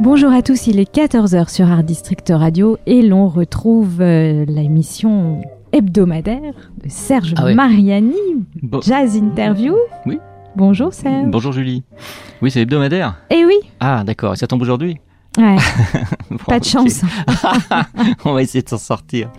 Bonjour à tous, il est 14h sur Art District Radio et l'on retrouve euh, l'émission hebdomadaire de Serge Ah ouais. Mariani, Jazz Interview. Oui. Bonjour Serge. Bonjour Julie. Oui, c'est hebdomadaire. Eh oui, Ah, d'accord. Et ça tombe aujourd'hui? Ouais, Bon, pas de chance. On va essayer de s'en sortir.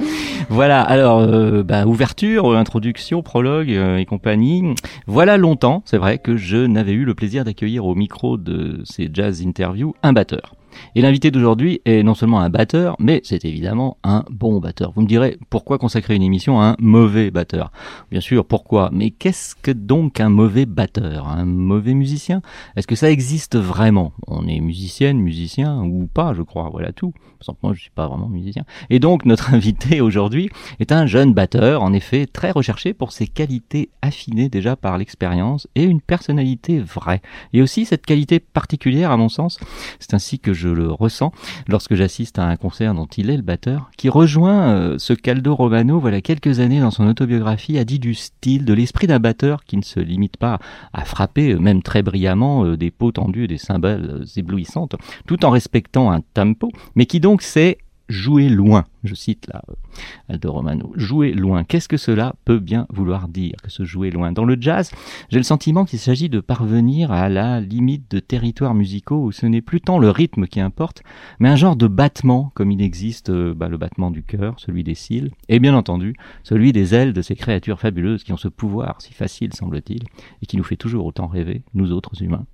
Voilà, alors, euh, bah, ouverture, euh, introduction, prologue euh, et compagnie. Voilà longtemps, c'est vrai, que je n'avais eu le plaisir d'accueillir au micro de ces jazz interviews un batteur. Et l'invité d'aujourd'hui est non seulement un batteur, mais c'est évidemment un bon batteur. Vous me direz, pourquoi consacrer une émission à un mauvais batteur Bien sûr, pourquoi Mais qu'est-ce que donc un mauvais batteur? Un mauvais musicien? Est-ce que ça existe vraiment? On est musicienne, musicien ou pas, je crois, voilà tout. Exemple, moi, je suis pas vraiment musicien. Et donc, notre invité aujourd'hui est un jeune batteur, en effet, très recherché pour ses qualités affinées déjà par l'expérience et une personnalité vraie. Et aussi cette qualité particulière, à mon sens, c'est ainsi que je le ressens lorsque j'assiste à un concert dont il est le batteur, qui rejoint euh, ce Caldo Romano, voilà quelques années dans son autobiographie, a dit du style, de l'esprit d'un batteur qui ne se limite pas à frapper, euh, même très brillamment, euh, des peaux tendues et des cymbales éblouissantes, tout en respectant un tempo, mais qui donc sait jouer loin. Je cite là euh, Aldo Romano. Jouer loin. Qu'est-ce que cela peut bien vouloir dire que se jouer loin? Dans le jazz, j'ai le sentiment qu'il s'agit de parvenir à la limite de territoires musicaux où ce n'est plus tant le rythme qui importe, mais un genre de battement, comme il existe euh, bah, le battement du cœur, celui des cils, et bien entendu celui des ailes de ces créatures fabuleuses qui ont ce pouvoir si facile, semble-t-il, et qui nous fait toujours autant rêver, nous autres humains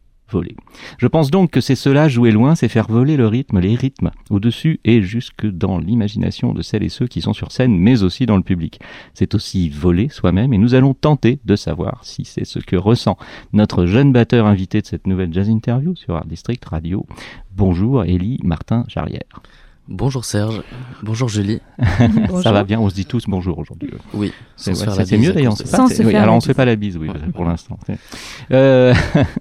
Je pense donc que c'est cela, jouer loin, c'est faire voler le rythme, les rythmes, au-dessus et jusque dans l'imagination de celles et ceux qui sont sur scène, mais aussi dans le public. C'est aussi voler soi-même, et nous allons tenter de savoir si c'est ce que ressent notre jeune batteur invité de cette nouvelle jazz interview sur Art District Radio. Bonjour, Élie Martin Jarrière. Bonjour Serge. Bonjour Julie. Ça va bien, on se dit tous bonjour aujourd'hui. Oui, C'est ouais, mieux d'ailleurs. oui, alors la on se fait bise. pas la bise, oui, pour l'instant. Euh,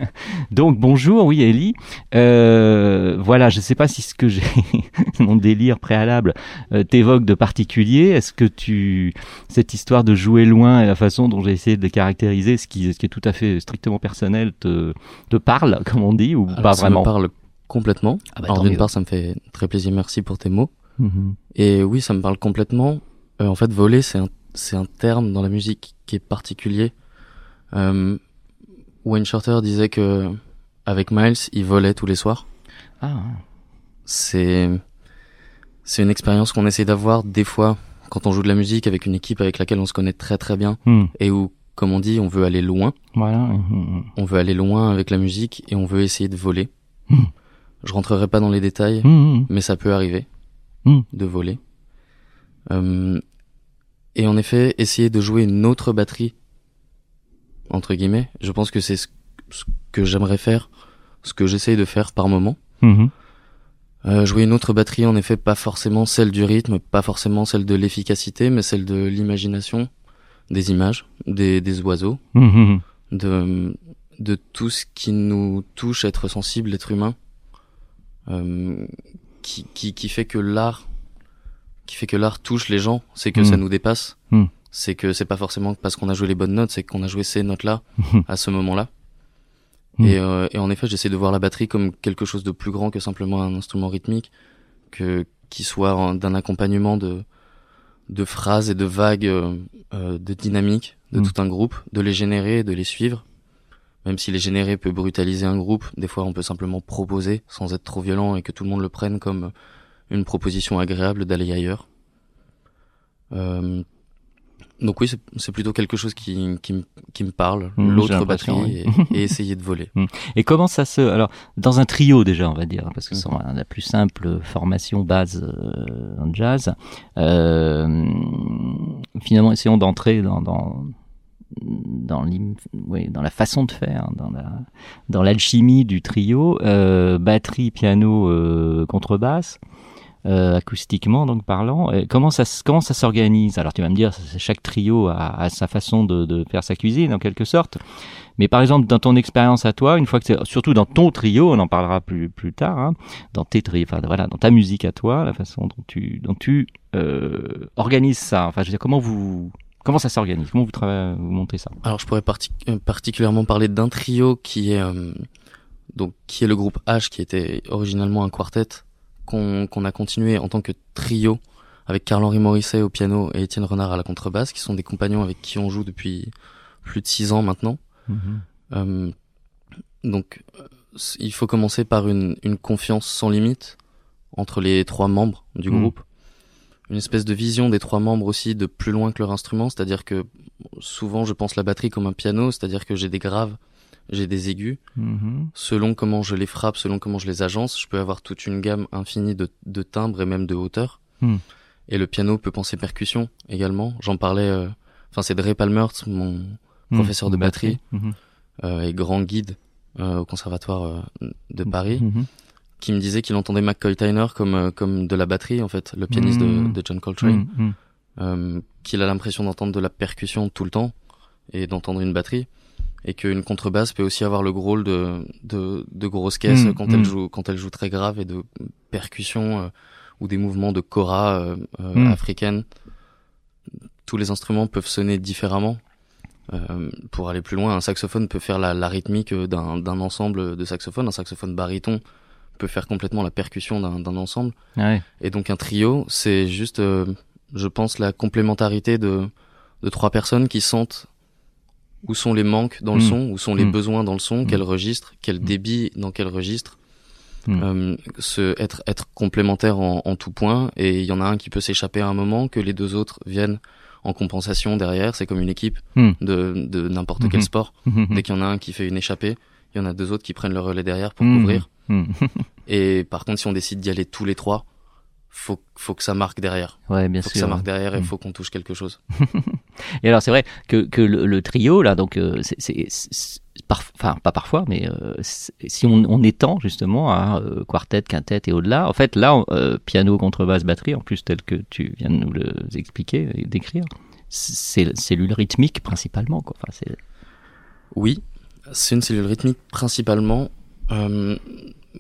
donc bonjour, oui, Ellie. Euh, voilà, je sais pas si ce que j'ai, mon délire préalable, euh, t'évoque de particulier. Est-ce que tu, cette histoire de jouer loin et la façon dont j'ai essayé de le caractériser, ce qui, ce qui est tout à fait strictement personnel, te, te parle, comme on dit, ou Alors, pas ça vraiment? me parle complètement. Ah bah, Alors d'une part, ça me fait très plaisir, merci pour tes mots. Mhm. Et oui, ça me parle complètement. Euh, en fait, voler, c'est un, c'est un terme dans la musique qui est particulier. Euh, Wayne Shorter disait que avec Miles, il volait tous les soirs. Ah, C'est c'est une expérience qu'on essaie d'avoir des fois quand on joue de la musique avec une équipe avec laquelle on se connaît très très bien hmm. et où, comme on dit, on veut aller loin. voilà. mhm. On veut aller loin avec la musique et on veut essayer de voler. Hmm. Je rentrerai pas dans les détails, Mhm. mais ça peut arriver Hmm. de voler. Euh, et en effet, essayer de jouer une autre batterie, entre guillemets, je pense que c'est ce, ce que j'aimerais faire, ce que j'essaye de faire par moment. Euh, jouer une autre batterie, en effet, pas forcément celle du rythme, pas forcément celle de l'efficacité, mais celle de l'imagination, des images, des, des oiseaux, de, de tout ce qui nous touche, être sensible, être humain, qui, qui, qui fait que l'art, qui fait que l'art touche les gens, c'est que Mm. ça nous dépasse. Mm. C'est que c'est pas forcément parce qu'on a joué les bonnes notes, c'est qu'on a joué ces notes-là à ce moment-là. Et, euh, et en effet, j'essaie de voir la batterie comme quelque chose de plus grand que simplement un instrument rythmique, que qui soit d'un accompagnement de de phrases et de vagues euh, euh, de dynamique de tout un groupe, de les générer, de les suivre. Même si les générer peut brutaliser un groupe, des fois on peut simplement proposer sans être trop violent et que tout le monde le prenne comme une proposition agréable d'aller ailleurs. Euh, Donc oui, c'est- plutôt quelque chose qui, qui, me- qui me parle, Mmh, l'autre batterie, et, et essayer de voler. Et comment ça se alors dans un trio déjà on va dire parce que Mhm. c'est la plus simple formation base euh, en jazz. Euh, finalement essayons d'entrer dans dans dans, la façon de faire, dans la dans l'alchimie du trio, euh, batterie, piano, euh, contrebasse. Euh, acoustiquement donc parlant, comment ça comment ça s'organise? Alors tu vas me dire, chaque trio a, sa façon de, faire sa cuisine en quelque sorte. Mais par exemple, dans ton expérience à toi, une fois que surtout dans ton trio, on en parlera plus plus tard, hein, dans tes voilà, dans ta musique à toi, la façon dont tu dont tu organises ça. Enfin, je veux dire, comment vous comment ça s'organise? Comment vous travaillez, vous montez ça? Alors je pourrais parti- euh, particulièrement parler d'un trio qui est euh, donc qui est le groupe H qui était originalement un quartet qu'on qu'on a continué en tant que trio avec Carl-Henri Morisset au piano et Étienne Renard à la contrebasse qui sont des compagnons avec qui on joue depuis plus de six ans maintenant. Euh, donc euh, il faut commencer par une, une confiance sans limite entre les trois membres du Mm. groupe. Une espèce de vision des trois membres aussi de plus loin que leur instrument, c'est-à-dire que souvent je pense la batterie comme un piano, c'est-à-dire que j'ai des graves, j'ai des aigus, Mhm. selon comment je les frappe, selon comment je les agence, je peux avoir toute une gamme infinie de, de timbres et même de hauteurs. Hmm. Et le piano peut penser percussion également. J'en parlais, euh, enfin c'est Dre Palmert, mon Mhm. professeur de batterie Mhm. euh, et grand guide euh, au conservatoire de Paris, Mhm. Qui me disait qu'il entendait McCoy Tyner comme euh, comme de la batterie en fait, le pianiste de, de John Coltrane, Mhm. euh, qu'il a l'impression d'entendre de la percussion tout le temps et d'entendre une batterie, et qu'une contrebasse peut aussi avoir le gros rôle de de, de grosse caisse quand elle joue quand elle joue très grave et de percussion euh, ou des mouvements de kora euh, africaine. Tous les instruments peuvent sonner différemment. Euh, pour aller plus loin, un saxophone peut faire la, la rythmique d'un d'un ensemble de saxophones. Un saxophone baryton peut faire complètement la percussion d'un ensemble. Ouais. Et donc un trio, c'est juste, euh, je pense, la complémentarité de, de trois personnes qui sentent où sont les manques dans le Mm. son, où sont les Mm. besoins dans le son, Mm. quel registre, quel Mm. débit dans quel registre. Euh, se, être, être complémentaire en, en tout point. Et il y en a un qui peut s'échapper à un moment, que les deux autres viennent en compensation derrière. C'est comme une équipe de, de n'importe quel sport. Mhm. Dès qu'il y en a un qui fait une échappée, il y en a deux autres qui prennent le relais derrière pour couvrir. Et par contre, si on décide d'y aller tous les trois, faut, faut que ça marque derrière. Ouais, bien faut sûr. que ça marque derrière et Mm. faut qu'on touche quelque chose. Et alors c'est vrai que, que le, le trio là, donc euh, c'est, enfin pas parfois, mais euh, si on, on étend justement à euh, quartet, quintet et au-delà, en fait là, on- euh, piano, contrebasse, batterie, en plus tel que tu viens de nous le expliquer et décrire, c'est cellule rythmique principalement quoi. Enfin, c'est... Oui, c'est une cellule rythmique principalement.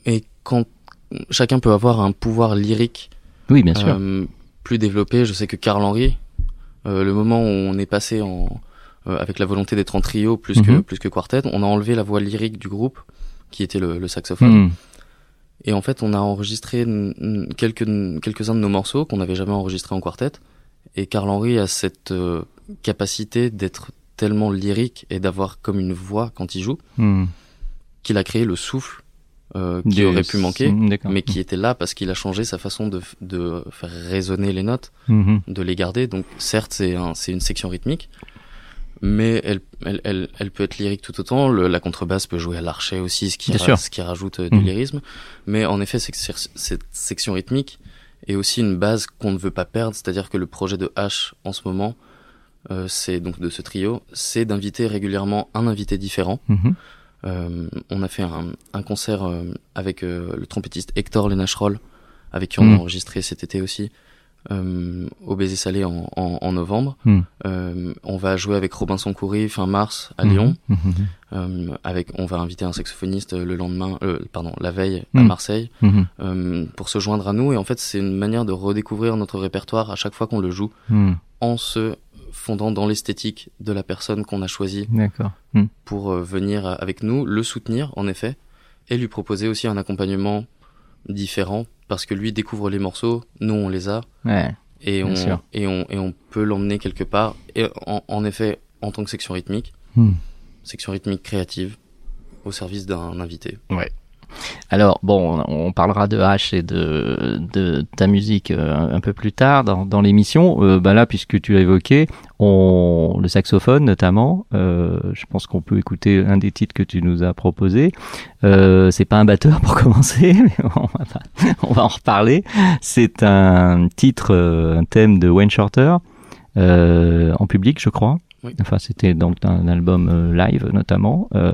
Et quand chacun peut avoir un pouvoir lyrique Oui, bien sûr. euh, plus développé, je sais que Karl Henry, euh, le moment où on est passé en euh, avec la volonté d'être en trio plus que Mhm. plus que quartet, on a enlevé la voix lyrique du groupe qui était le, le saxophone. Hmm. Et en fait, on a enregistré quelques quelques-uns de nos morceaux qu'on n'avait jamais enregistrés en quartet. Et Karl Henry a cette euh, capacité d'être tellement lyrique et d'avoir comme une voix quand il joue Hmm. qu'il a créé le souffle euh, qui aurait pu manquer, d'accord. mais qui était là parce qu'il a changé sa façon de, de faire résonner les notes, Mhm. de les garder. Donc certes, c'est un, une section rythmique, mais elle, elle, elle, elle peut être lyrique tout autant. Le- la contrebasse peut jouer à l'archet aussi, ce qui, ra- ce qui rajoute euh, du Mhm. lyrisme. Mais en effet, cette section rythmique est aussi une base qu'on ne veut pas perdre. C'est-à-dire que le projet de H en ce moment, euh, c'est donc de ce trio, c'est d'inviter régulièrement un invité différent. Mhm. Euh, on a fait un, un concert euh, avec euh, le trompettiste Hector Lenachroll, avec qui on Mm. a enregistré cet été aussi, euh, au Baiser Salé en, en, en novembre. Mm. Euh, on va jouer avec Robinson Coury fin mars à Mhm. Lyon. Mhm. Euh, avec, on va inviter un saxophoniste le lendemain, euh, pardon, la veille à Mm. Marseille, Mhm. euh, pour se joindre à nous. Et en fait, c'est une manière de redécouvrir notre répertoire à chaque fois qu'on le joue, en se fondant dans l'esthétique de la personne qu'on a choisie D'accord. Hmm. pour euh, venir avec nous, le soutenir en effet, et lui proposer aussi un accompagnement différent parce que lui découvre les morceaux, nous on les a Ouais. et on, et on et on peut l'emmener quelque part et en, en effet en tant que section rythmique, Hmm. section rythmique créative au service d'un invité. Alors bon, on parlera de H et de, ta musique euh, un peu plus tard dans, l'émission. Euh, bah là, puisque tu l'as évoqué, le saxophone notamment. euh, je pense qu'on peut écouter un des titres que tu nous as proposé. Euh, c'est pas un batteur pour commencer, mais on va, on va en reparler. C'est un titre, un thème de Wayne Shorter en public, je crois. Oui. Enfin, c'était donc un album euh, live notamment. Euh,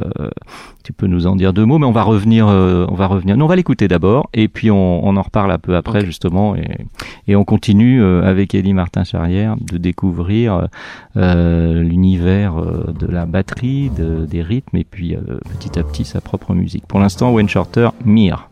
tu peux nous en dire deux mots, mais on va revenir. euh, on va revenir. Non, on va l'écouter d'abord, et puis on, on en reparle un peu après justement, et, et on continue euh, avec Elie Martin Charrière de découvrir euh, l'univers euh, de la batterie, de- des rythmes, et puis euh, petit à petit sa propre musique. Pour l'instant, Wayne Shorter, Mire.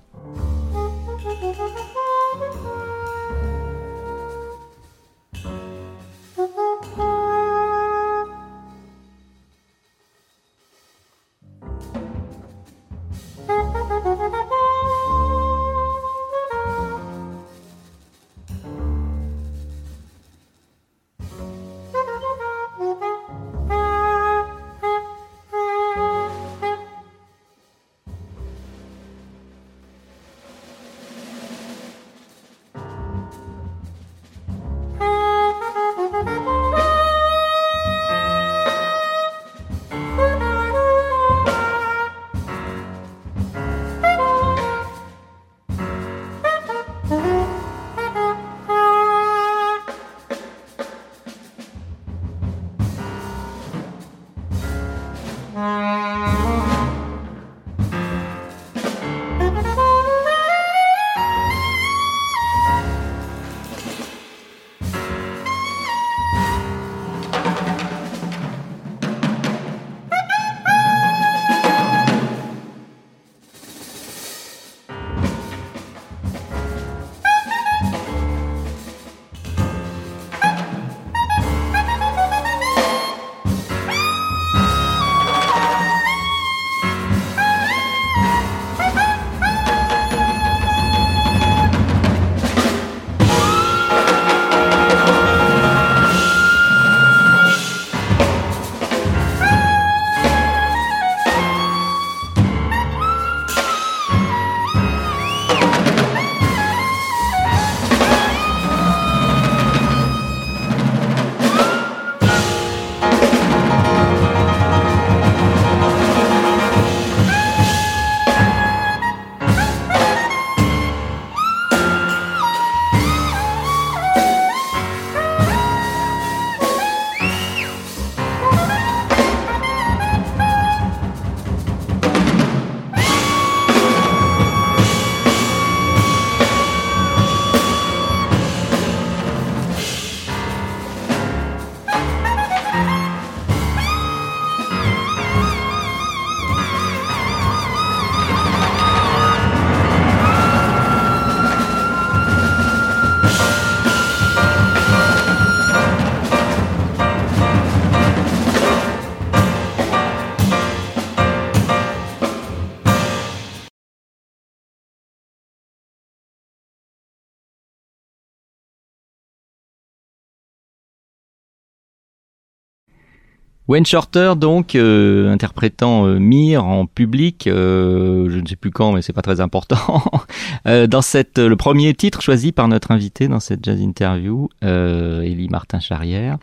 Wayne Shorter, donc, euh, interprétant euh, Mire en public, euh, je ne sais plus quand, mais c'est pas très important, euh, dans cette, le premier titre choisi par notre invité dans cette jazz interview, euh, Élie Martin Charrière.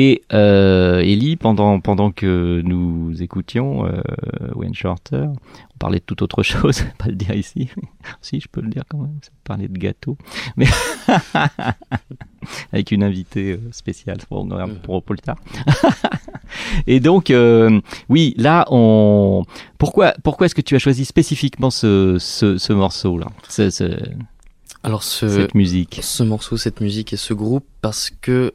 Et euh, Élie, pendant, pendant que nous écoutions euh, Wayne Shorter, on parlait de toute autre chose, pas le dire ici, si je peux le dire quand même, ça parlait de gâteau, mais avec une invitée euh, spéciale, bon, on en pour plus tard. Et donc, euh, oui, là, on. Pourquoi, pourquoi est-ce que tu as choisi spécifiquement ce, ce, ce morceau-là, ce- ce- Alors ce, cette musique? ce morceau, cette musique et ce groupe parce que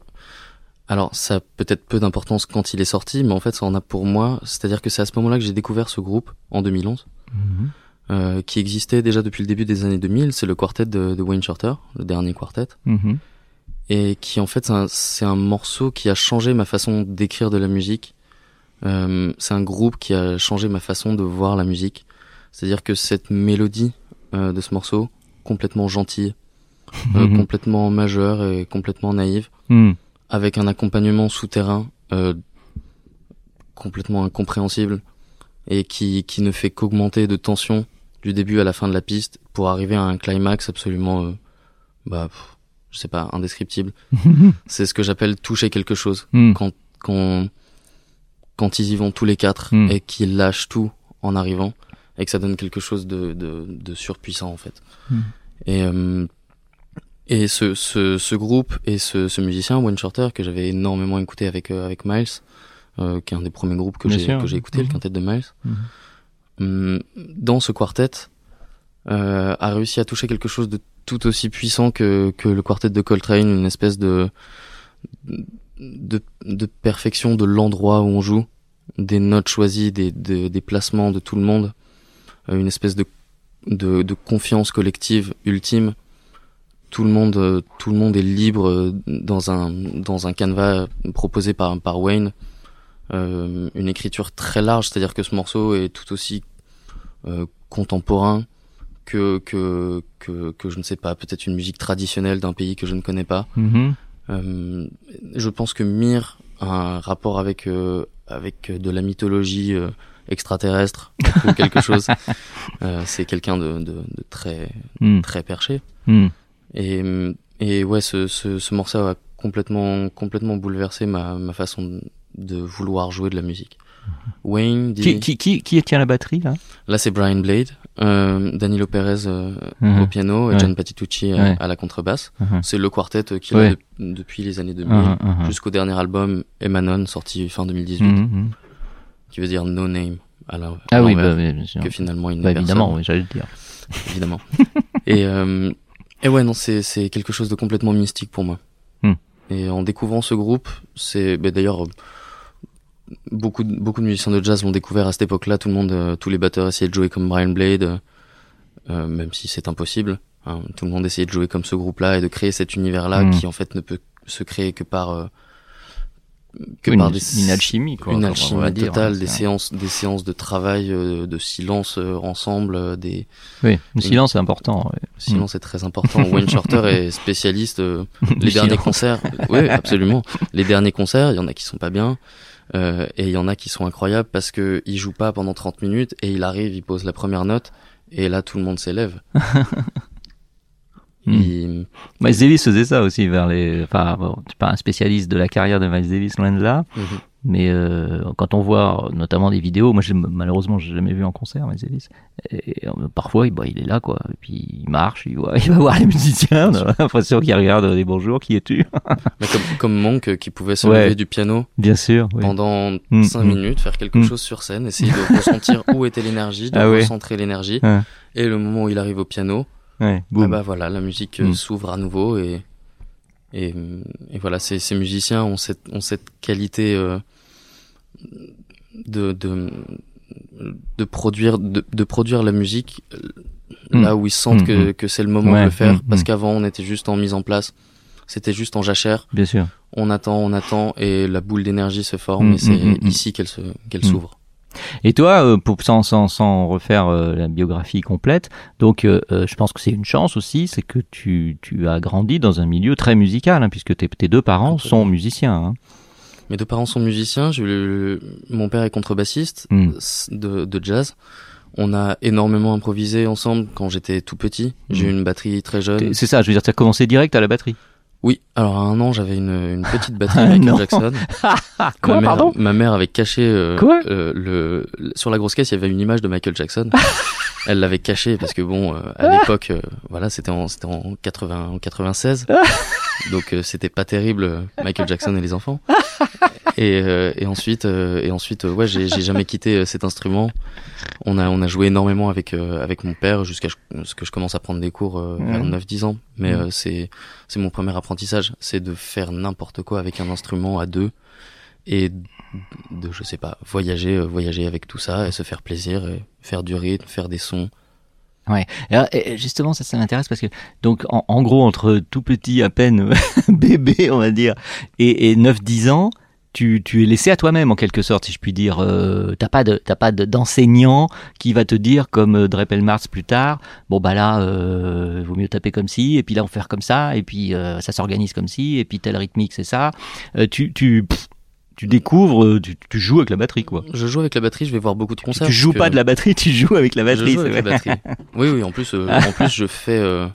alors ça a peut-être peu d'importance quand il est sorti, mais en fait ça en a pour moi. C'est-à-dire que c'est à ce moment-là que j'ai découvert ce groupe en 2011, Mhm. euh, qui existait déjà depuis le début des années 2000. C'est le quartet de, de Wayne Shorter, le dernier quartet, Mhm. et qui en fait c'est un, morceau qui a changé ma façon d'écrire de la musique. Euh, c'est un groupe qui a changé ma façon de voir la musique. C'est-à-dire que cette mélodie euh, de ce morceau, complètement gentille, Mhm. complètement majeure et complètement naïve. Avec un accompagnement souterrain euh, complètement incompréhensible et qui, qui ne fait qu'augmenter de tension du début à la fin de la piste pour arriver à un climax absolument, euh, bah, pff, je sais pas, indescriptible. c'est ce que j'appelle toucher quelque chose. Hmm. Quand, quand, quand ils y vont tous les quatre Hmm. et qu'ils lâchent tout en arrivant et que ça donne quelque chose de, de, de surpuissant en fait. Hmm. Et, euh, et ce, ce, ce groupe et ce, ce musicien, Wayne Shorter, que j'avais énormément écouté avec, euh, avec Miles, euh, qui est un des premiers groupes que j'ai que j'ai écouté, le Mhm. quintet de Miles, Mhm. Hum, dans ce quartet, euh, a réussi à toucher quelque chose de tout aussi puissant que, que le quartet de Coltrane, une espèce de, de, de perfection de l'endroit où on joue, des notes choisies, des, des, des placements de tout le monde, euh, une espèce de, de, de confiance collective ultime. Tout le monde, euh, tout le monde est libre euh, dans un dans un canevas proposé par par Wayne. Euh, une écriture très large, c'est-à-dire que ce morceau est tout aussi euh, contemporain que que que que je ne sais pas, peut-être une musique traditionnelle d'un pays que je ne connais pas. Mhm. Euh, je pense que Mir a un rapport avec euh, avec de la mythologie euh, extraterrestre ou quelque chose. Euh, c'est quelqu'un de, de, de très Hmm. très perché. Hmm. Et et ouais, ce ce, ce morceau a complètement complètement bouleversé ma ma façon de- vouloir jouer de la musique. Wayne dit Qui, qui, qui, qui tient la batterie là? Là c'est Brian Blade, euh, Danilo Perez euh, Mhm. au piano et Ouais. John Patitucci euh, Ouais. à la contrebasse. Mhm. C'est le quartet euh, qu'il Ouais. a de- depuis les années 2000 Mhm, mhm. jusqu'au dernier album Emanon sorti fin 2018 Mhm, mhm. qui veut dire No Name à la- Ah oui, bah, bien sûr. que finalement il Bah, évidemment, oui, j'allais le dire. évidemment. et euh, et ouais non c'est c'est quelque chose de complètement mystique pour moi. Hmm. Et en découvrant ce groupe, c'est bah, d'ailleurs beaucoup de, beaucoup de musiciens de jazz l'ont découvert à cette époque-là. Tout le monde, euh, tous les batteurs essayaient de jouer comme Brian Blade, euh, euh, même si c'est impossible. hein. tout le monde essayait de jouer comme ce groupe-là et de créer cet univers-là Hmm. qui en fait ne peut se créer que par que Une, par des une alchimie, quoi. une on alchimie va dire, totale, hein, des séances, des séances de travail, euh, de silence euh, ensemble, euh, des Oui, le silence est important. ouais. silence est très important. Wayne Shorter est spécialiste. euh, les derniers concerts, oui, absolument. Les derniers concerts, il y en a qui sont pas bien. euh, et il y en a qui sont incroyables parce que il joue pas pendant 30 minutes et il arrive, il pose la première note et là tout le monde s'élève. Hmm. Il- Miles Davis faisait ça aussi vers les. Enfin, bon, je suis pas un spécialiste de la carrière de Miles Davis loin de là, Mhm. mais euh, quand on voit notamment des vidéos, moi malheureusement j'ai jamais vu en concert Miles Davis. Et, euh, parfois, il, bah, il est là quoi, et puis il marche, il, voit, il va voir les musiciens, l'impression qu'il regarde des bonjours, qui es-tu? Mais comme, comme Monk euh, qui pouvait se Ouais. du piano Bien sûr. oui. pendant Mm, 5 mm. minutes, faire quelque Mm. chose sur scène, essayer de ressentir où était l'énergie, de Ah ouais. recentrer l'énergie. Et le moment où il arrive au piano, Ouais, ah bah voilà, la musique euh, Mm. s'ouvre à nouveau et et, et voilà, ces, ces musiciens ont cette ont cette qualité euh, de de de produire de, de produire la musique euh, Mm. là où ils sentent Mm, que mm. que c'est le moment Ouais, de le faire mm, parce mm. qu'avant on était juste en mise en place. C'était juste en jachère, Bien sûr. on attend, on attend et la boule d'énergie se forme Mm, et c'est mm, mm, ici qu'elle se qu'elle Mm. s'ouvre. Et toi, euh, pour, sans, sans, sans refaire euh, la biographie complète, donc euh, je pense que c'est une chance aussi, c'est que tu, tu as grandi dans un milieu très musical, hein, puisque tes, tes deux parents sont musiciens. Hein. Mes deux parents sont musiciens. Le- mon père est contrebassiste Mm. s- de, de jazz. On a énormément improvisé ensemble quand j'étais tout petit. J'ai Mm. eu une batterie très jeune. C'est ça, je veux dire, tu as commencé direct à la batterie. Oui, alors à un an, j'avais une, une petite batterie Ah, Michael. Jackson. Quoi, ma mère, pardon Ma mère avait caché euh, Quoi euh, le, sur la grosse caisse, il y avait une image de Michael Jackson. Elle l'avait caché parce que bon, euh, à l'époque, euh, voilà, c'était en c'était en 80 en 96. Donc euh, c'était pas terrible Michael Jackson et les enfants. Et, euh, et ensuite euh, et ensuite euh, ouais, j'ai j'ai jamais quitté euh, cet instrument. On a on a joué énormément avec euh, avec mon père jusqu'à ce que je commence à prendre des cours euh, vers Ouais. 9 10 ans, mais euh, c'est c'est mon premier apprentissage, c'est de faire n'importe quoi avec un instrument à deux et de je sais pas voyager voyager avec tout ça et se faire plaisir et faire du rythme faire des sons. Et alors, et justement, ça, ça m'intéresse parce que, donc, en, en gros, entre tout petit, à peine bébé, on va dire, et, et 9-10 ans, tu, tu es laissé à toi-même, en quelque sorte, si je puis dire. Euh, t'as pas de, t'as pas de- d'enseignant qui va te dire, comme euh, Drepel Marx plus tard, bon, bah là, euh, vaut mieux taper comme ci, et puis là, on faire comme ça, et puis euh, ça s'organise comme ci, et puis telle rythmique, c'est ça. Euh, tu, tu, pff, tu découvres, tu, tu joues avec la batterie, quoi. Je joue avec la batterie, je vais voir beaucoup de Tu, concerts. tu joues parce pas que de la batterie, tu joues avec la je batterie. joue c'est avec la batterie. Oui, oui. En plus, euh, en plus, je fais, euh,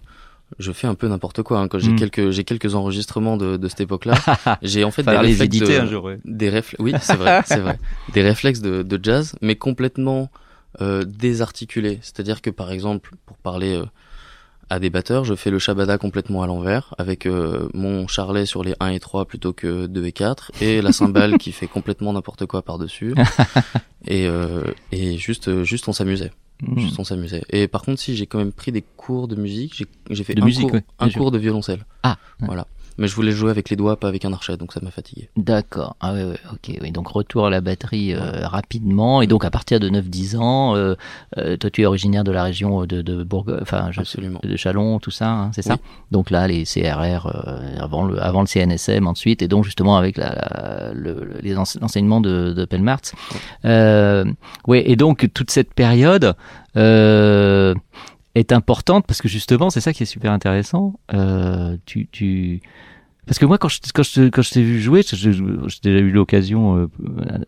je fais un peu n'importe quoi. hein. Quand j'ai Mm. quelques, j'ai quelques enregistrements de, de cette époque-là. j'ai en fait des réflexes éditer de- un jour. ouais. des réflexes. Oui, c'est vrai, c'est vrai. Des réflexes de, de jazz, mais complètement euh, désarticulés. C'est-à-dire que par exemple, pour parler euh, à des batteurs, je fais le shabada complètement à l'envers, avec euh, mon charlet sur les 1 et 3 plutôt que 2 et 4, et la cymbale qui fait complètement n'importe quoi par-dessus. et, euh, et juste, juste on s'amusait. Mm. Juste on s'amusait. Et par contre, si j'ai quand même pris des cours de musique, j'ai j'ai fait De un, musique, cours, ouais, un bien sûr. cours de violoncelle. Ah. Voilà. Mais je voulais jouer avec les doigts, pas avec un archet, donc ça m'a fatigué. D'accord. Ah ouais, ouais, ok. Oui. Donc retour à la batterie euh, rapidement. Et donc à partir de 9-10 ans, euh, euh, toi tu es originaire de la région de, de Bourgogne, enfin je Absolument. de Chalon, tout ça, hein, c'est ça Oui. Donc là, les CRR euh, avant le avant le CNSM ensuite, et donc justement avec la, la- le, l'enseignement de, de Pelmarts. Euh, ouais, et donc toute cette période euh, est importante parce que justement, c'est ça qui est super intéressant. Euh, tu, tu parce que moi, quand je, quand je, quand je t'ai vu jouer, j'ai déjà eu l'occasion euh,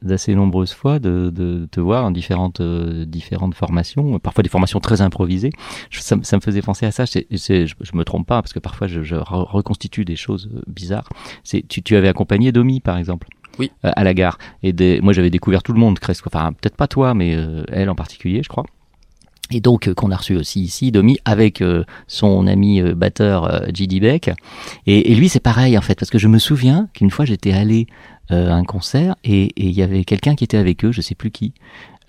d'assez nombreuses fois de, de te voir en différentes, euh, différentes formations, parfois des formations très improvisées. Je- ça, me- ça me faisait penser à ça. Je, je me trompe pas parce que parfois je, je re- reconstitue des choses euh, bizarres. C'est tu, tu avais accompagné Domi, par exemple. Oui. euh, à la gare. Et des, moi, j'avais découvert tout le monde, presque. Enfin, peut-être pas toi, mais elle en particulier, je crois. Et donc euh, qu'on a reçu aussi ici, Domi, avec euh, son ami euh, batteur euh, J.D. Beck. Et, et lui, c'est pareil en fait, parce que je me souviens qu'une fois j'étais allé euh, à un concert et et il y avait quelqu'un qui était avec eux, je sais plus qui,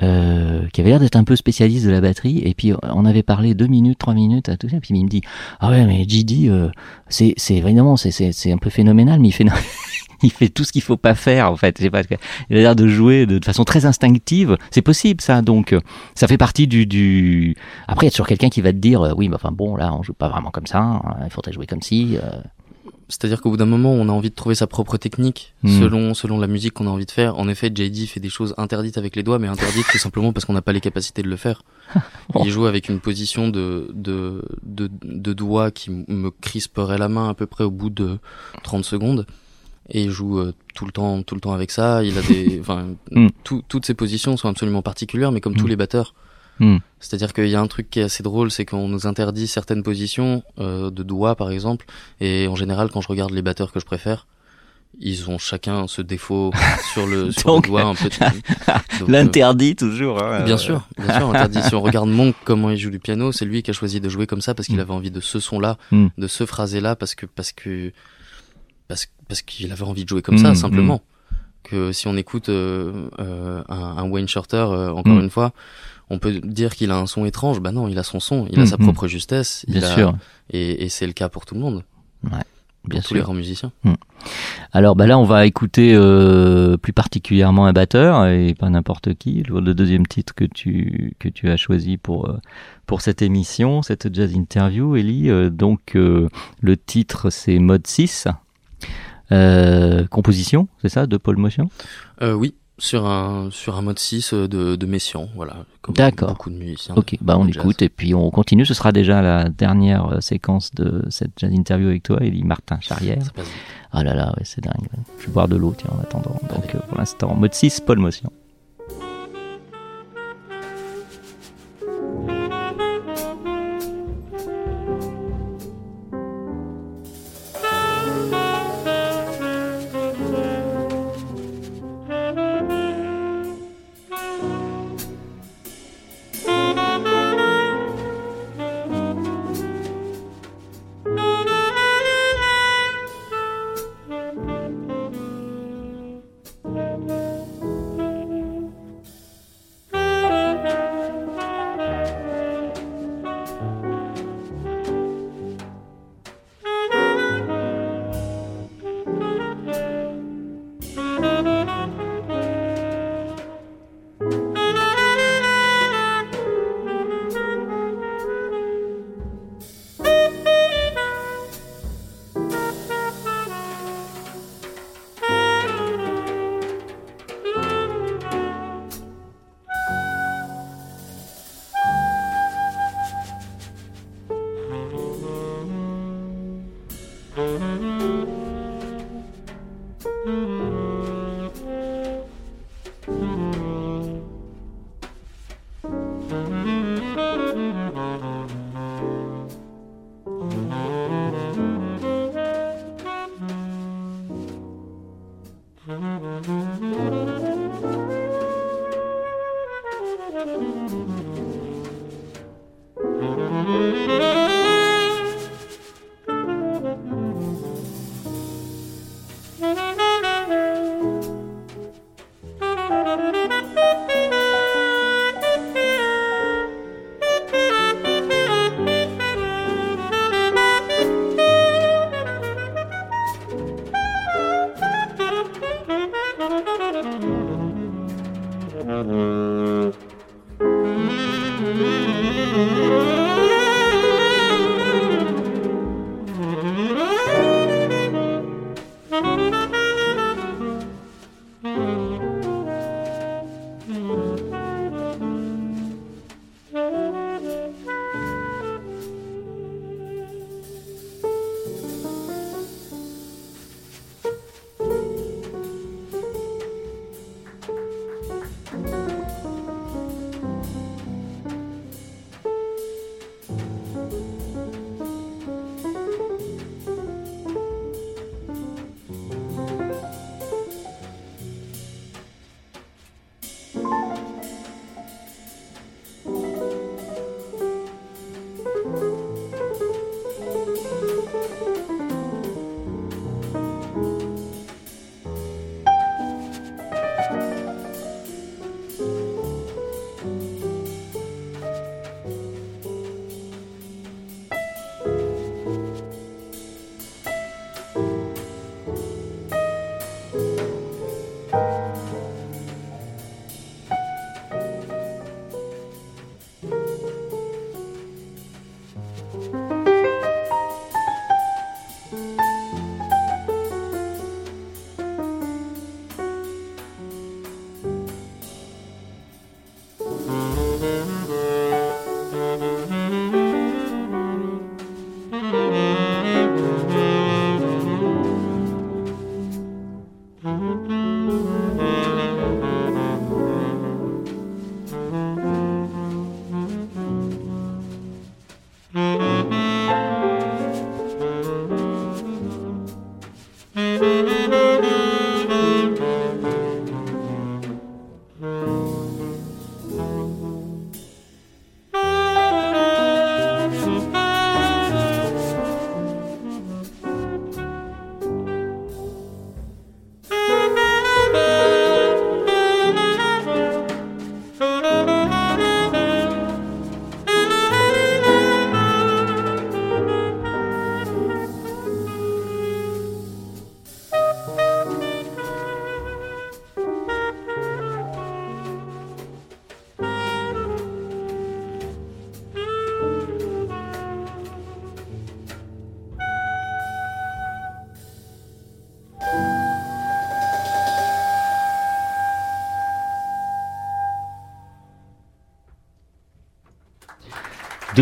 euh, qui avait l'air d'être un peu spécialiste de la batterie. Et puis on avait parlé deux minutes, trois minutes, à tout ça. Et puis il me dit, ah ouais, mais J.D., euh, c'est c'est évidemment c'est c'est un peu phénoménal, mais il fait il fait tout ce qu'il faut pas faire en fait. Pas, il a l'air de jouer de, de façon très instinctive. C'est possible ça, donc euh, ça fait partie du, du... Après, il y a toujours quelqu'un qui va te dire, euh, oui, mais enfin bon, là, on joue pas vraiment comme ça. hein, il faudrait jouer comme si. euh. C'est-à-dire qu'au bout d'un moment, on a envie de trouver sa propre technique Mm. selon selon la musique qu'on a envie de faire. En effet, JD fait des choses interdites avec les doigts, mais interdites tout simplement parce qu'on n'a pas les capacités de le faire. Bon. Il joue avec une position de de de, de doigt qui me crisperait la main à peu près au bout de 30 secondes. Et il joue euh, tout le temps tout le temps avec ça. Il a des enfin Mm. tout- toutes ses positions sont absolument particulières, mais comme Mm. tous les batteurs. Mm. C'est-à-dire qu'il y a un truc qui est assez drôle, c'est qu'on nous interdit certaines positions euh, de doigts, par exemple. Et en général, quand je regarde les batteurs que je préfère, ils ont chacun ce défaut sur le, sur Donc, le doigt un peu. Euh, L'interdit toujours. hein, Bien euh, sûr, bien sûr, interdit. Si on regarde Monk, comment il joue du piano, c'est lui qui a choisi de jouer comme ça parce qu'il Mm. avait envie de ce son-là, Mm. de ce phrasé-là, parce que parce que parce, parce qu'il avait envie de jouer comme Mm, ça, simplement. Que si on écoute euh, euh, un, un Wayne Shorter, euh, encore une fois, on peut dire qu'il a un son étrange. Bah non, il a son son, il a Mm, sa mm. propre justesse. Bien il a- sûr. Et, et c'est le cas pour tout le monde, Bien pour tous les grands musiciens. Alors bah là, on va écouter euh, plus particulièrement un batteur et pas n'importe qui. Le, deuxième titre que tu que tu as choisi pour euh, pour cette émission, cette jazz interview, Ellie. euh, donc euh, le titre c'est Mode 6. Euh, composition, c'est ça, de Paul Motion? Euh, oui, sur un sur un mode 6 de, de Messiaen, voilà. D'accord. beaucoup de musiciens. Ok, bah on jazz. écoute et puis on continue. Ce sera déjà la dernière euh, séquence de cette jazz interview avec toi, Ellie Martin Charrière. Ah là là, ouais, c'est dingue. Je vais boire de l'eau, tiens, en attendant. Donc euh, pour l'instant, mode 6, Paul Motion.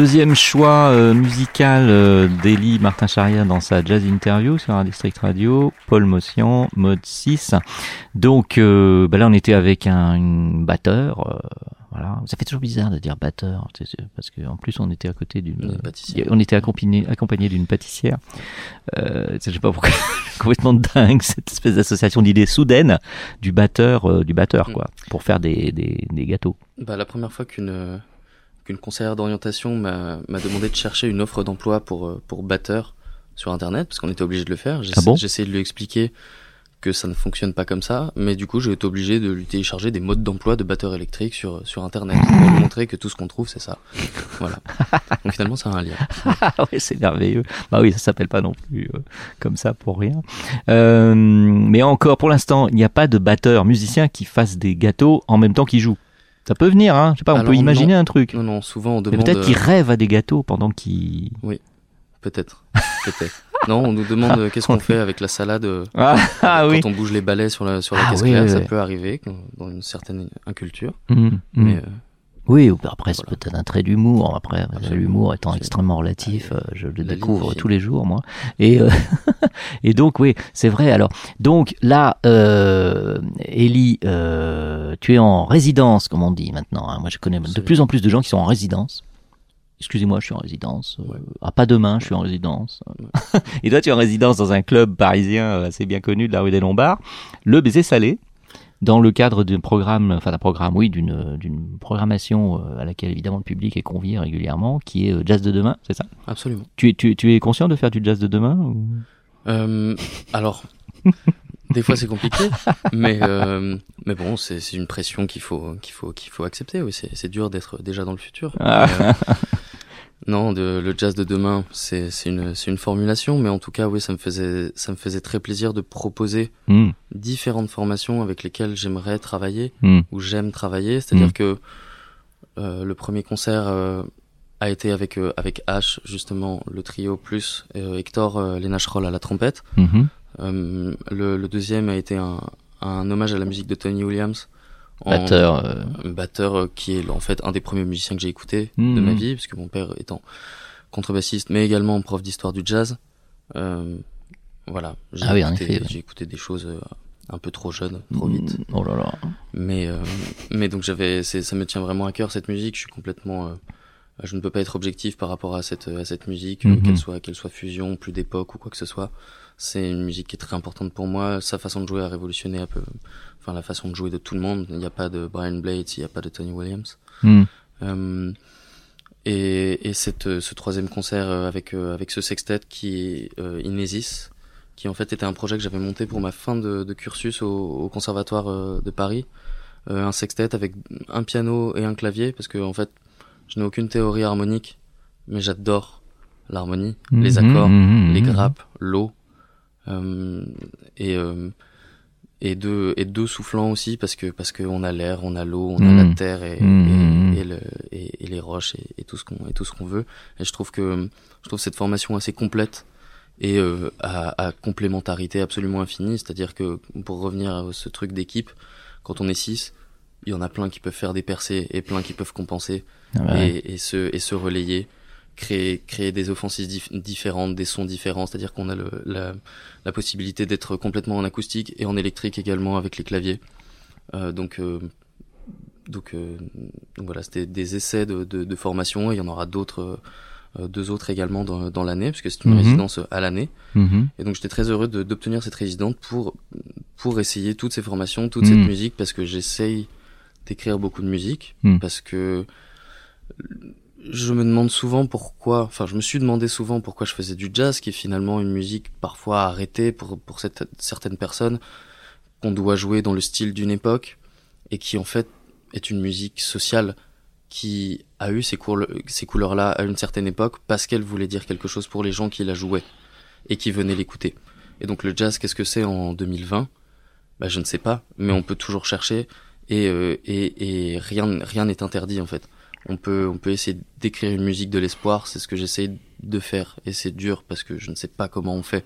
Deuxième choix euh, musical euh, d'Elie Martin Charia dans sa jazz interview sur un district radio, Paul Motion, mode 6. Donc euh, bah là on était avec un une batteur, euh, voilà. Ça fait toujours bizarre de dire batteur, parce qu'en plus on était à côté d'une, on était accompagné, accompagné d'une pâtissière. Je sais pas pourquoi, complètement dingue cette espèce d'association d'idées soudaines du batteur, du batteur quoi, pour faire des, des, des gâteaux. Bah, la première fois qu'une qu'une conseillère d'orientation m'a m'a demandé de chercher une offre d'emploi pour euh, pour batteur sur internet parce qu'on était obligé de le faire. J'ai Ah bon? essayé de lui expliquer que ça ne fonctionne pas comme ça, mais du coup j'ai été obligé de lui télécharger des modes d'emploi de batteur électrique sur sur internet pour lui montrer que tout ce qu'on trouve c'est ça. Voilà. Donc finalement ça a un lien. C'est merveilleux. Bah oui, ça s'appelle pas non plus euh, comme ça pour rien. Euh, mais encore, pour l'instant, il n'y a pas de batteur musicien qui fasse des gâteaux en même temps qu'il joue. Ça peut venir, hein. Je sais pas, on Alors, peut imaginer un truc. Non non, souvent on Mais demande peut-être qu'il euh, rêve à des gâteaux pendant qu'il. peut-être peut-être. Non, on nous demande euh, qu'est-ce qu'on fait avec la salade euh, Ah, ah quand oui. on bouge les balais sur la sur la Ah caisse oui, claire, oui, ça oui. peut arriver dans une certaine inculture, mhm. mais euh, Oui, ou après c'est Voilà. peut-être un trait d'humour. Après, l'humour étant extrêmement relatif, euh, je le la découvre tous les jours, moi. Et euh, et donc oui, c'est vrai. Alors donc là, euh, Ellie, euh, tu es en résidence, comme on dit maintenant. hein. Moi, je connais de plus en plus de gens qui sont en résidence. Excusez-moi, je suis en résidence. Ouais. Ah, pas demain, je suis en résidence. et toi, tu es en résidence dans un club parisien assez bien connu de la rue des Lombards, le baiser salé dans le cadre d'un programme, enfin d'un programme, oui, d'une d'une programmation euh, à laquelle évidemment le public est convié régulièrement, qui est euh, Jazz de demain, c'est ça? Absolument. tu, es- tu, tu es conscient de faire du jazz de demain ou- Euh, alors, des fois c'est compliqué, mais euh, mais bon, c'est c'est une pression qu'il faut qu'il faut qu'il faut accepter. Oui, c'est c'est dur d'être déjà dans le futur. Ah. Euh, non, de, le jazz de demain, c'est une une formulation, mais en tout cas, oui, ça me faisait ça me faisait très plaisir de proposer Hmm, différentes formations avec lesquelles j'aimerais travailler hmm, où j'aime travailler. C'est-à-dire Mm. que euh, le premier concert euh, a été avec euh, avec H justement le trio plus euh, Hector euh, Lénacheroll à la trompette. mhm. Euh, le, le deuxième a été un, un hommage à la musique de Tony Williams. En- Batteur. euh, batteur euh, qui est en fait un des premiers musiciens que j'ai écouté de ma vie, puisque mon père étant contrebassiste, mais également prof d'histoire du jazz. Euh, voilà, j'ai Ah écouté, ouais. écouté des choses euh, un peu trop jeunes, trop vite. mm, Oh là là. Mais euh, mais donc j'avais ça me tient vraiment à cœur cette musique. Je suis complètement euh, je ne peux pas être objectif par rapport à cette à cette musique, euh, Mhm. qu'elle soit qu'elle soit fusion, plus d'époque ou quoi que ce soit. C'est une musique qui est très importante pour moi. Sa façon de jouer a révolutionné un peu, enfin la façon de jouer de tout le monde. Il n'y a pas de Brian Blades, il n'y a pas de Tony Williams. Hmm, Euh, et, et cette, euh, ce troisième concert euh, avec euh, avec ce sextet qui est euh, Inesis, qui en fait était un projet que j'avais monté pour ma fin de, de cursus au, au conservatoire euh, de Paris, Euh, un sextet avec un piano et un clavier parce que en fait je n'ai aucune théorie harmonique, mais j'adore l'harmonie, les mhm, accords, mhm, les grappes, l'eau euh, et euh, et deux et deux soufflants aussi parce que parce que on a l'air, on a l'eau, on a la terre et, et, et, le, et, et les roches et, et tout ce qu'on et tout ce qu'on veut. Et je trouve que je trouve cette formation assez complète et euh, à, à complémentarité absolument infinie. C'est-à-dire que pour revenir à ce truc d'équipe, quand on est six, il y en a plein qui peuvent faire des percées et plein qui peuvent compenser Ah ouais. et, et se et se relayer créer créer des offensives dif- différentes des sons différents c'est à dire qu'on a le, la, la possibilité d'être complètement en acoustique et en électrique également avec les claviers Euh, donc euh, donc, euh, donc voilà c'était des essais de, de, de formation et il y en aura d'autres euh, deux autres également dans, dans l'année puisque c'est une Mhm. résidence à l'année Mhm. et donc j'étais très heureux d'obtenir cette résidence pour pour essayer toutes ces formations, toute cette musique parce que j'essaye d'écrire beaucoup de musique Mm. parce que je me demande souvent pourquoi, enfin je me suis demandé souvent pourquoi je faisais du jazz qui est finalement une musique parfois arrêtée pour pour cette, certaines personnes qu'on doit jouer dans le style d'une époque et qui en fait est une musique sociale qui a eu ces, cour- ces couleurs-là à une certaine époque parce qu'elle voulait dire quelque chose pour les gens qui la jouaient et qui venaient l'écouter. Et donc le jazz, qu'est-ce que c'est en 2020 bah, Je ne sais pas, mais on peut toujours chercher et, euh, et, et rien rien n'est interdit en fait. On peut, on peut essayer d'écrire une musique de l'espoir, c'est ce que j'essaie de faire et c'est dur parce que je ne sais pas comment on fait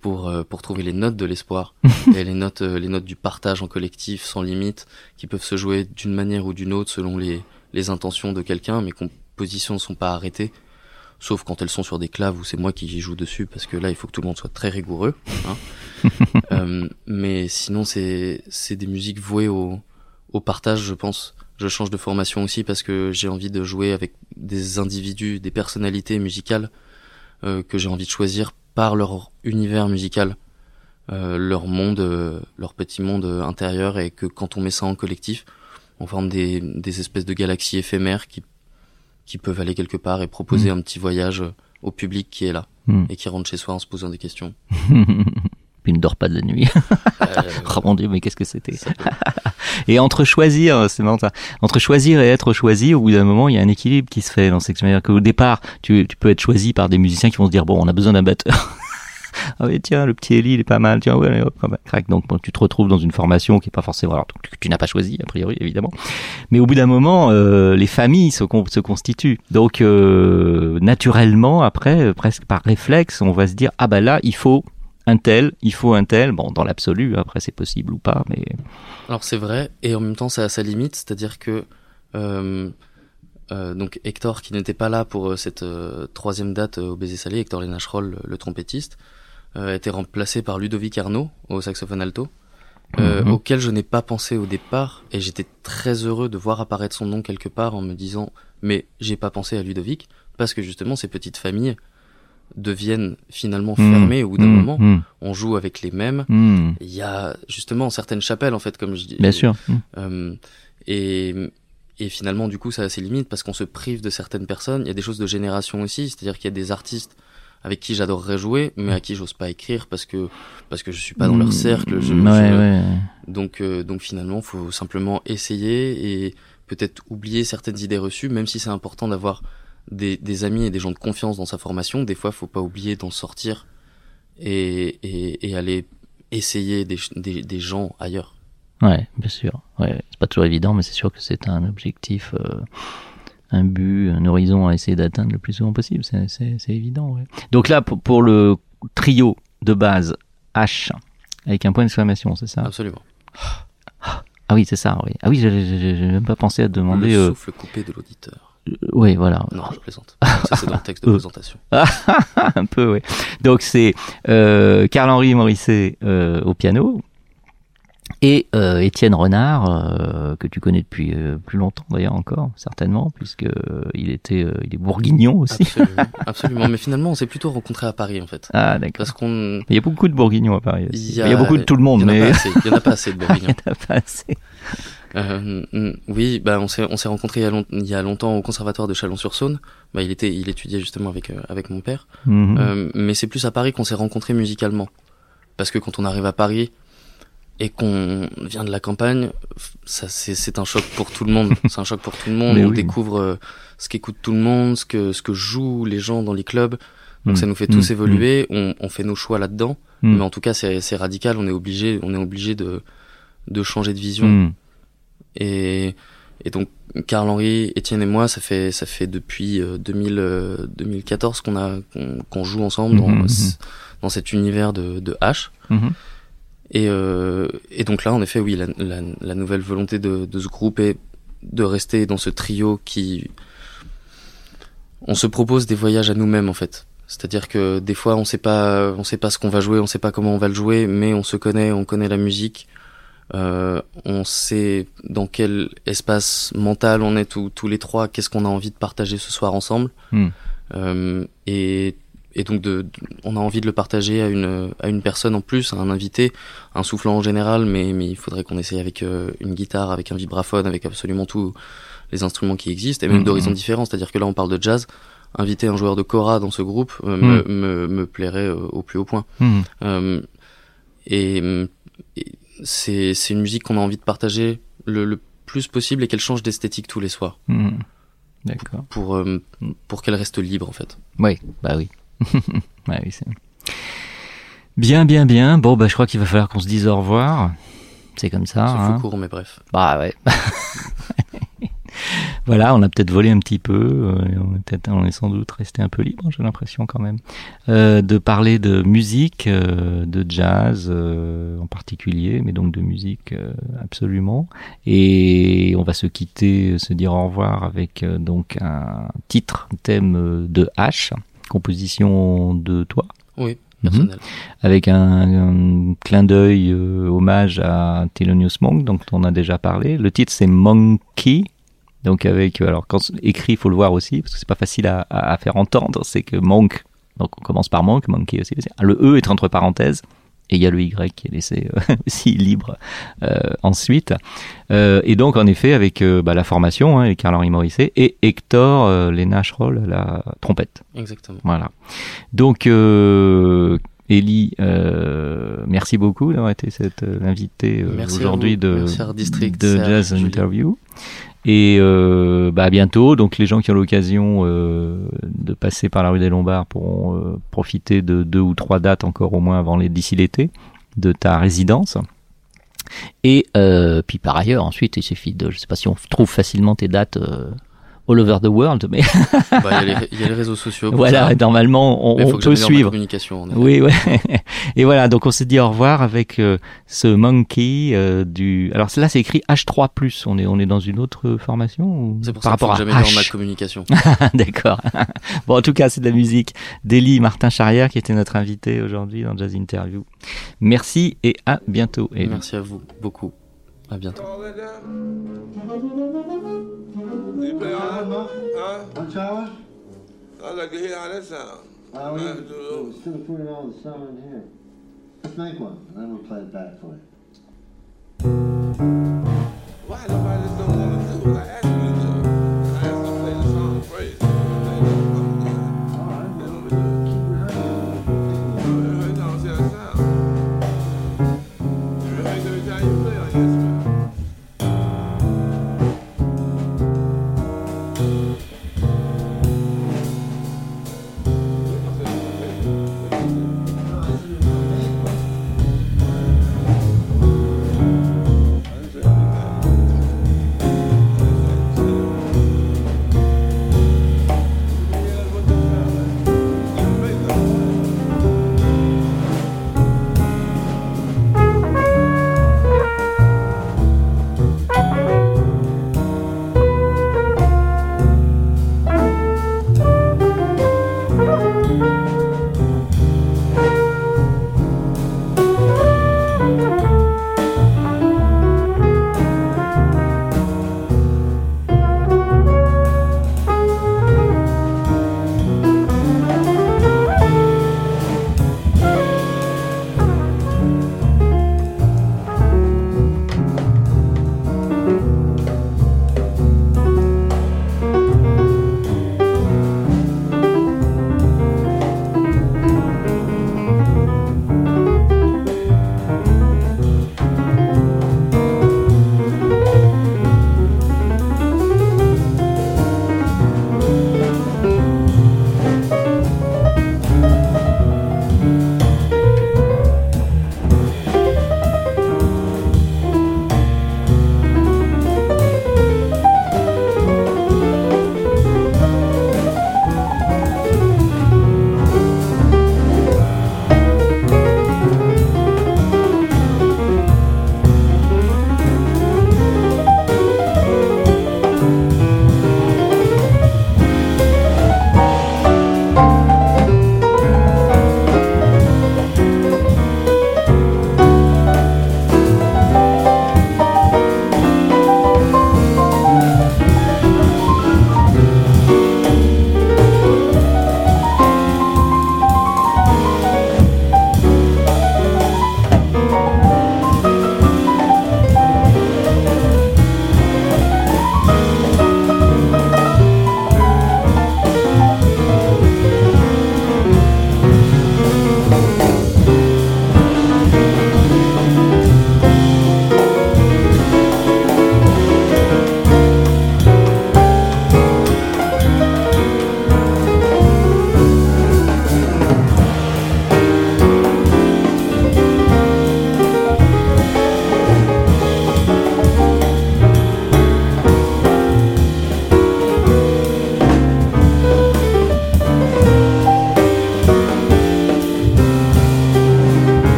pour, euh, pour trouver les notes de l'espoir et les notes, euh, les notes du partage en collectif sans limite qui peuvent se jouer d'une manière ou d'une autre selon les, les intentions de quelqu'un mais qu'on positions ne sont pas arrêtées, sauf quand elles sont sur des claves où c'est moi qui joue dessus, parce que là, il faut que tout le monde soit très rigoureux. Hein. Euh, mais sinon, c'est c'est des musiques vouées au, au partage, je pense. Je change de formation aussi parce que j'ai envie de jouer avec des individus, des personnalités musicales euh, que j'ai envie de choisir par leur univers musical, euh, leur monde, euh, leur petit monde euh, intérieur, et que quand on met ça en collectif, on forme des, des espèces de galaxies éphémères qui, qui peuvent aller quelque part et proposer un petit voyage euh, au public qui est là Mm. et qui rentre chez soi en se posant des questions. Puis ne dort pas de la nuit. Euh, oh mon dieu, mais qu'est-ce que c'était Et entre choisir, c'est marrant ça, entre choisir et être choisi, au bout d'un moment, il y a un équilibre qui se fait dans cette manière qu'au départ, tu, tu peux être choisi par des musiciens qui vont se dire, bon, on a besoin d'un batteur. ah oui, tiens, le petit Eli, il est pas mal, tiens, ouais, allez, hop, hop, crac. Donc, bon, tu te retrouves dans une formation qui est pas forcément, alors, tu n'as pas choisi, a priori, évidemment. Mais au bout d'un moment, euh, les familles se, con- se constituent. Donc, euh, naturellement, après, presque par réflexe, on va se dire, ah bah là, il faut un tel, il faut un tel. Bon, dans l'absolu, après, c'est possible ou pas, mais Alors c'est vrai, et en même temps ça a sa limite, c'est-à-dire que euh, euh, donc Hector qui n'était pas là pour euh, cette euh, troisième date au baiser salé, Hector Lenachroll, le, le trompettiste, euh, a été remplacé par Ludovic Arnaud au saxophone alto, euh, Mhm. auquel je n'ai pas pensé au départ, et j'étais très heureux de voir apparaître son nom quelque part en me disant mais j'ai pas pensé à Ludovic parce que justement ces petites familles deviennent finalement Mhm. fermées au bout d'un Mhm, moment. mhm, On joue avec les mêmes. mhm. Il y a justement certaines chapelles en fait, comme je dis. Bien sûr. Euh, et, et finalement, du coup, ça a ses limites parce qu'on se prive de certaines personnes. Il y a des choses de génération aussi, c'est-à-dire qu'il y a des artistes avec qui j'adorerais jouer, mais à qui j'ose pas écrire parce que parce que je suis pas dans leur cercle. Je, ouais, je- ouais. Donc euh, donc finalement, faut simplement essayer et peut-être oublier certaines idées reçues, même si c'est important d'avoir des, des amis et des gens de confiance dans sa formation. Des fois, faut pas oublier d'en sortir et, et, et aller essayer des, des, des gens ailleurs. Ouais, bien sûr. Ouais, c'est pas toujours évident, mais c'est sûr que c'est un objectif, euh, un but, un horizon à essayer d'atteindre le plus souvent possible. C'est, évident. Ouais. Donc là, pour, pour le trio de base H avec un point d'exclamation, c'est ça? Absolument. Ah oui, c'est ça. Oui. Ah oui, j'ai même pas pensé à demander. le euh, souffle coupé de l'auditeur. Euh, oui, voilà. Non, je plaisante. Ça, c'est dans le texte de présentation. un peu, oui. Donc c'est euh, Carl-Henri Morisset euh, au piano et euh, Étienne Renard euh, que tu connais depuis euh, plus longtemps d'ailleurs encore certainement puisque euh, il était euh, il est bourguignon aussi. Absolument. Absolument. Mais finalement, on s'est plutôt rencontrés à Paris, en fait. Ah d'accord. Parce qu'on. Il y a beaucoup de bourguignons à Paris. aussi. Il y a- Il y a beaucoup de tout le Il monde, a mais. Il y en a pas assez de il y Bourguignons. en a pas assez. Euh, mm, oui, bah on s'est on s'est rencontrés il y, a long- il y a longtemps au conservatoire de Chalon-sur-Saône. Bah il était il étudiait justement avec euh, avec mon père. Mhm. Euh, mais c'est plus à Paris qu'on s'est rencontrés musicalement. Parce que quand on arrive à Paris et qu'on vient de la campagne, ça c'est un choc pour tout le monde. c'est un choc pour tout le monde. Mais on oui. découvre euh, ce qu'écoute tout le monde, ce que ce que jouent les gens dans les clubs. Donc Mhm. ça nous fait tous Mhm. évoluer. On, on fait nos choix là-dedans. Mais en tout cas c'est c'est radical. On est obligé on est obligé de de changer de vision. Et, et donc, Carl-Henri, Étienne et moi, ça fait, ça fait depuis euh, 2000, euh, 2014 qu'on a, qu'on joue ensemble dans, Mhm, ce- dans cet univers de, de H. Et, euh, et donc là, en effet, oui, la, la, la nouvelle volonté de, de ce groupe est de rester dans ce trio qui, on se propose des voyages à nous-mêmes, en fait. C'est-à-dire que des fois, on sait pas, on sait pas ce qu'on va jouer, on sait pas comment on va le jouer, mais on se connaît, on connaît la musique, euh, on sait dans quel espace mental on est tous, tous les trois, qu'est-ce qu'on a envie de partager ce soir ensemble. Hmm. Euh, et, et donc de, de- on a envie de le partager à une, à une personne en plus, à un invité, un soufflant en général, mais, mais il faudrait qu'on essaye avec euh, une guitare, avec un vibraphone, avec absolument tous les instruments qui existent, et même Mhm. d'horizons différents. C'est-à-dire que là, on parle de jazz. Inviter un joueur de kora dans ce groupe euh, me, me, me plairait euh, au plus haut point. Et, et c'est c'est une musique qu'on a envie de partager le, le plus possible et qu'elle change d'esthétique tous les soirs. D'accord. pour pour qu'elle reste libre en fait. Oui, bah oui. ouais, oui c'est... Bien, bien, bien. Bon, bah je crois qu'il va falloir qu'on se dise au revoir. C'est comme ça. C'est hein. court mais bref. Bah ouais. Voilà, on a peut-être volé un petit peu, euh, on, est on est sans doute resté un peu libre, j'ai l'impression quand même, euh, de parler de musique, euh, de jazz euh, en particulier, mais donc de musique absolument. Et on va se quitter, se dire au revoir avec donc un titre, un thème de H, composition de toi. Oui, Mhm. personnel. avec un, un clin d'œil euh, hommage à Thelonious Monk, dont on a déjà parlé. Le titre c'est Monkey. Donc avec euh, alors quand écrit, il faut le voir aussi parce que c'est pas facile à, à- à faire entendre. C'est que Monk, donc on commence par Monk, Monkey aussi. Le E est entre parenthèses et il y a le Y qui est laissé euh, aussi libre euh, ensuite. Euh, et donc en effet avec bah, la formation, hein, avec Carl-Henri Morisset et Hector Lena Schroll la trompette. Exactement. Voilà. Donc, euh, Ellie, euh, merci beaucoup d'avoir été cette euh, invitée euh, aujourd'hui de, de Jazz. Interview. Et euh, bah, bientôt. Donc, les gens qui ont l'occasion euh, de passer par la rue des Lombards pourront euh, profiter de deux ou trois dates encore au moins avant les d'ici l'été de ta résidence. Et puis par ailleurs, ensuite, il suffit de, je sais pas si on trouve facilement tes dates all over the world, mais Bah, Il y, a les- il y a les réseaux sociaux. pour voilà, ça. normalement, on, peut ma suivre. communication. Oui, ouais. Et voilà, donc on se dit au revoir avec euh, ce monkey euh, du. Alors là, c'est écrit H3+. On est, on est dans une autre formation ou... C'est pour par ça rapport que à j'améliore ma H? communication. D'accord. bon, en tout cas, c'est de la musique d'Elie Martin Charrière qui était notre invité aujourd'hui dans Jazz Interview. Merci et à bientôt. Merci à vous beaucoup. À bientôt. All? I'd like to hear how that it the song in here. Let's make one, and then we'll play it back for you. Why nobody